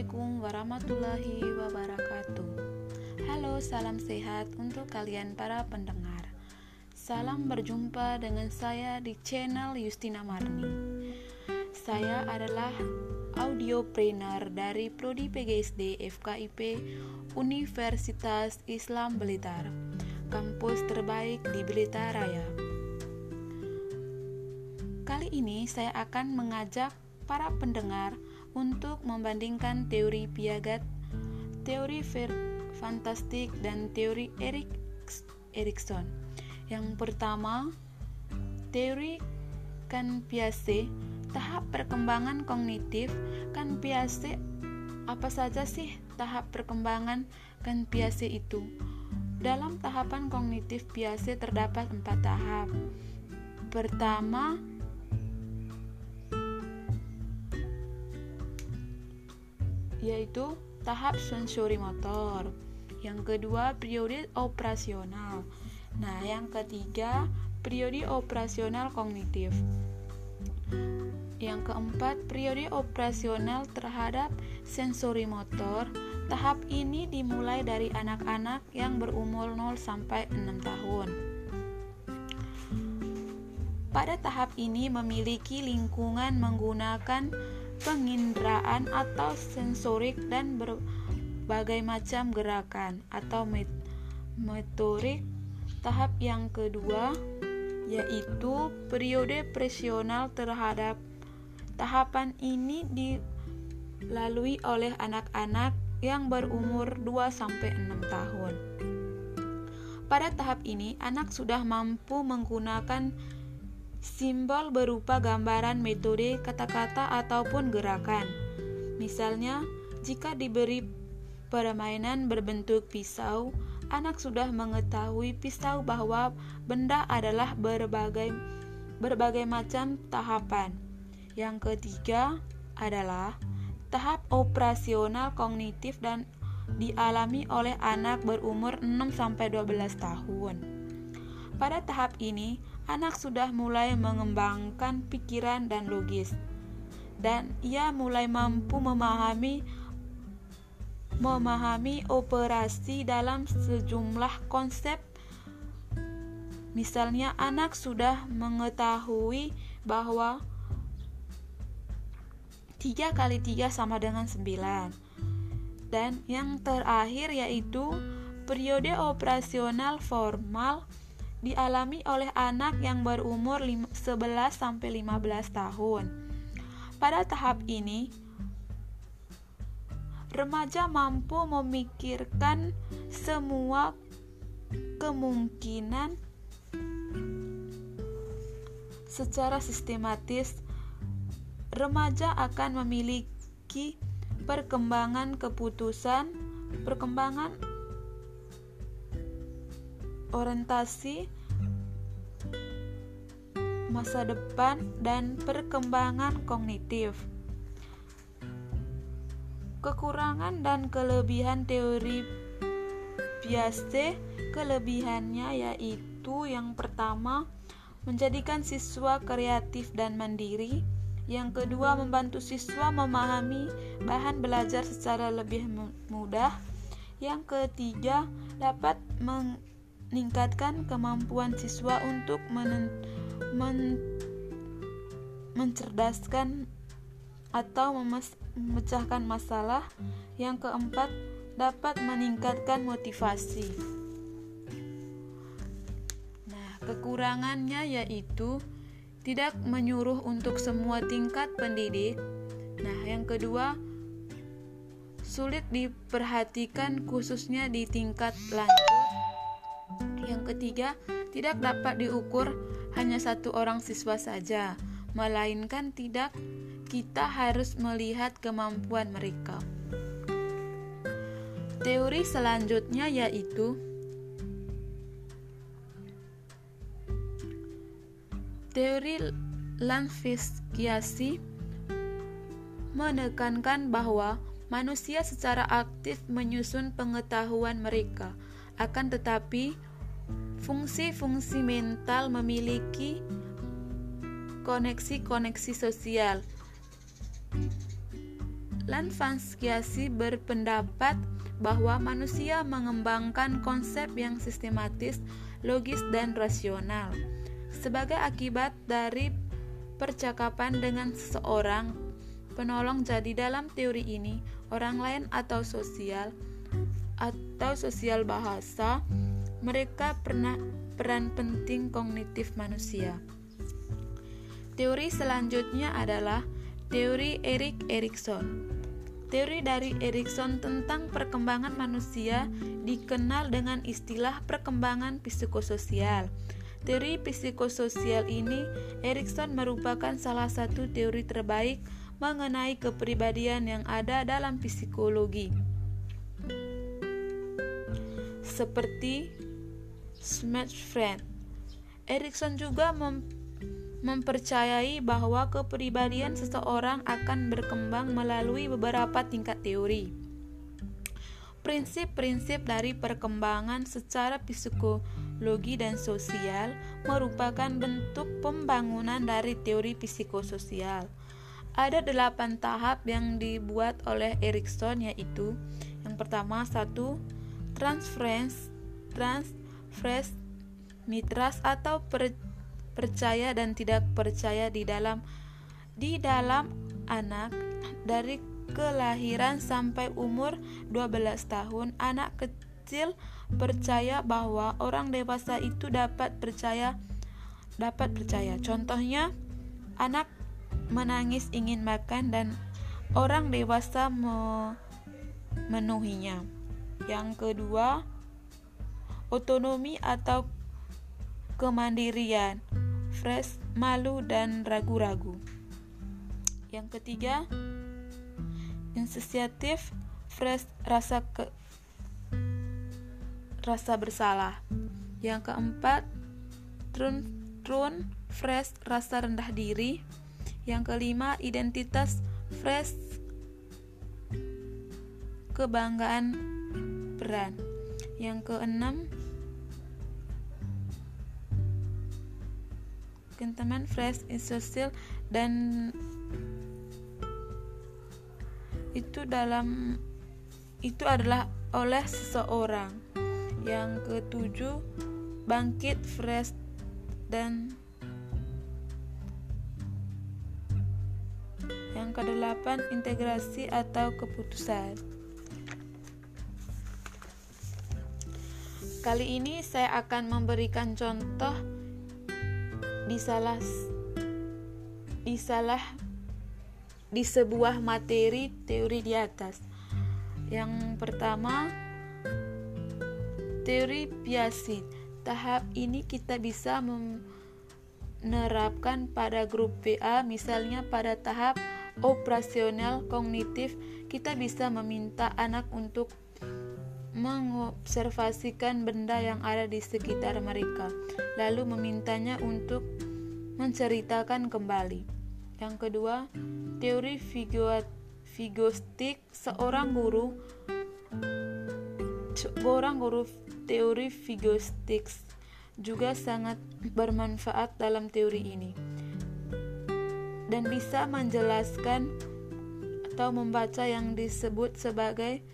Assalamualaikum warahmatullahi wabarakatuh. Halo, salam sehat untuk kalian para pendengar. Salam berjumpa dengan saya di channel Justina Marni. Saya adalah audiopreneur dari Prodi PGSD FKIP Universitas Islam Blitar, kampus terbaik di Blitar Raya. Kali ini saya akan mengajak para pendengar untuk membandingkan teori Piaget, teori fantastik, dan teori Erik Erikson. Yang pertama, teori kan Piaget, tahap perkembangan kognitif kan Piaget apa saja sih tahap perkembangan kan Piaget itu? Dalam tahapan kognitif Piaget terdapat empat tahap. Pertama, yaitu tahap sensori motor. Yang kedua, periode operasional. Nah, yang ketiga, periode operasional kognitif. Yang keempat, periode operasional terhadap sensori motor. Tahap ini dimulai dari anak-anak yang berumur 0 sampai 6 tahun. Pada tahap ini memiliki lingkungan menggunakan penginderaan atau sensorik dan berbagai macam gerakan atau motorik. Tahap yang kedua yaitu periode presional terhadap tahapan ini dilalui oleh anak-anak yang berumur 2 sampai 6 tahun. Pada tahap ini, anak sudah mampu menggunakan simbol berupa gambaran metode kata-kata ataupun gerakan. Misalnya, jika diberi permainan berbentuk pisau, anak sudah mengetahui pisau bahwa benda adalah berbagai berbagai macam tahapan. Yang ketiga adalah tahap operasional kognitif dan dialami oleh anak berumur 6 sampai 12 tahun. Pada tahap ini, anak sudah mulai mengembangkan pikiran dan logis, dan ia mulai mampu memahami memahami operasi dalam sejumlah konsep. Misalnya, anak sudah mengetahui bahwa 3 kali 3 sama dengan 9. Dan yang terakhir yaitu periode operasional formal dialami oleh anak yang berumur 11 sampai 15 tahun. Pada tahap ini, remaja mampu memikirkan semua kemungkinan secara sistematis. Remaja akan memiliki perkembangan keputusan, perkembangan orientasi masa depan dan perkembangan kognitif. Kekurangan dan kelebihan teori Piaget, kelebihannya yaitu yang pertama menjadikan siswa kreatif dan mandiri, yang kedua membantu siswa memahami bahan belajar secara lebih mudah, yang ketiga dapat meningkatkan kemampuan siswa untuk men men mencerdaskan atau memecahkan masalah. Yang keempat, dapat meningkatkan motivasi. Nah, kekurangannya yaitu tidak menyuruh untuk semua tingkat pendidik. Nah, yang kedua, sulit diperhatikan khususnya di tingkat lanjut. Yang ketiga, tidak dapat diukur hanya satu orang siswa saja, melainkan tidak kita harus melihat kemampuan mereka. Teori selanjutnya yaitu teori Lanfiskiasi menekankan bahwa manusia secara aktif menyusun pengetahuan mereka, akan tetapi Fungsi-fungsi mental memiliki koneksi-koneksi sosial. Lanfanskiasi berpendapat bahwa manusia mengembangkan konsep yang sistematis, logis, dan rasional. Sebagai akibat dari percakapan dengan seseorang, penolong jadi dalam teori ini orang lain atau sosial atau sosial bahasa, mereka pernah peran penting kognitif manusia. Teori selanjutnya adalah teori Erik Erikson. Teori dari Erikson tentang perkembangan manusia dikenal dengan istilah perkembangan psikososial. Teori psikososial ini Erikson merupakan salah satu teori terbaik mengenai kepribadian yang ada dalam psikologi. Seperti Smash Friend, Erikson juga mem mempercayai bahwa kepribadian seseorang akan berkembang melalui beberapa tingkat teori. Prinsip-prinsip dari perkembangan secara psikologi dan sosial merupakan bentuk pembangunan dari teori psikososial. Ada delapan tahap yang dibuat oleh Erikson yaitu yang pertama satu transference, transference, mitras atau per percaya dan tidak percaya di dalam di dalam anak dari kelahiran sampai umur 12 tahun. Anak kecil percaya bahwa orang dewasa itu dapat percaya dapat percaya. Contohnya anak menangis ingin makan dan orang dewasa memenuhinya yang kedua otonomi atau kemandirian fresh, malu, dan ragu-ragu. Yang ketiga, inisiatif, fresh, rasa ke rasa bersalah. Yang keempat, trun, trun, fresh, rasa rendah diri. Yang kelima, identitas, fresh, kebanggaan peran. Yang keenam, teman fresh social dan itu dalam itu adalah oleh seseorang. Yang ketujuh bangkit fresh dan yang kedelapan integrasi atau keputusan. Kali ini saya akan memberikan contoh di salah di salah di sebuah materi teori di atas. Yang pertama, teori Piaget. Tahap ini kita bisa menerapkan pada grup PA, misalnya pada tahap operasional kognitif, kita bisa meminta anak untuk mengobservasikan benda yang ada di sekitar mereka, lalu memintanya untuk menceritakan kembali. Yang kedua, teori figostik seorang guru seorang guru teori figostik juga sangat bermanfaat dalam teori ini dan bisa menjelaskan atau membaca yang disebut sebagai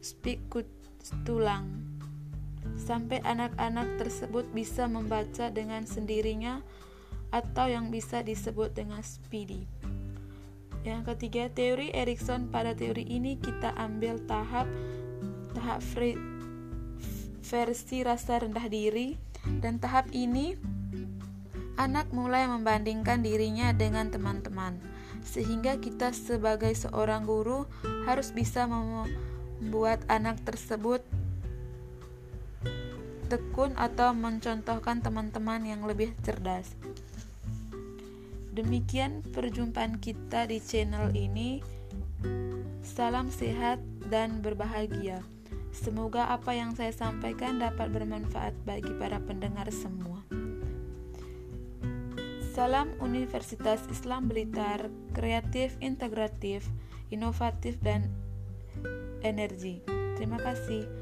spikut tulang sampai anak-anak tersebut bisa membaca dengan sendirinya atau yang bisa disebut dengan speedy. Yang ketiga, teori Erikson pada teori ini kita ambil tahap tahap free, versi rasa rendah diri. Dan tahap ini anak mulai membandingkan dirinya dengan teman-teman. Sehingga kita sebagai seorang guru harus bisa membuat anak tersebut tekun atau mencontohkan teman-teman yang lebih cerdas. Demikian perjumpaan kita di channel ini. Salam sehat dan berbahagia. Semoga apa yang saya sampaikan dapat bermanfaat bagi para pendengar semua. Salam Universitas Islam Blitar, kreatif, integratif, inovatif, dan energi. Terima kasih.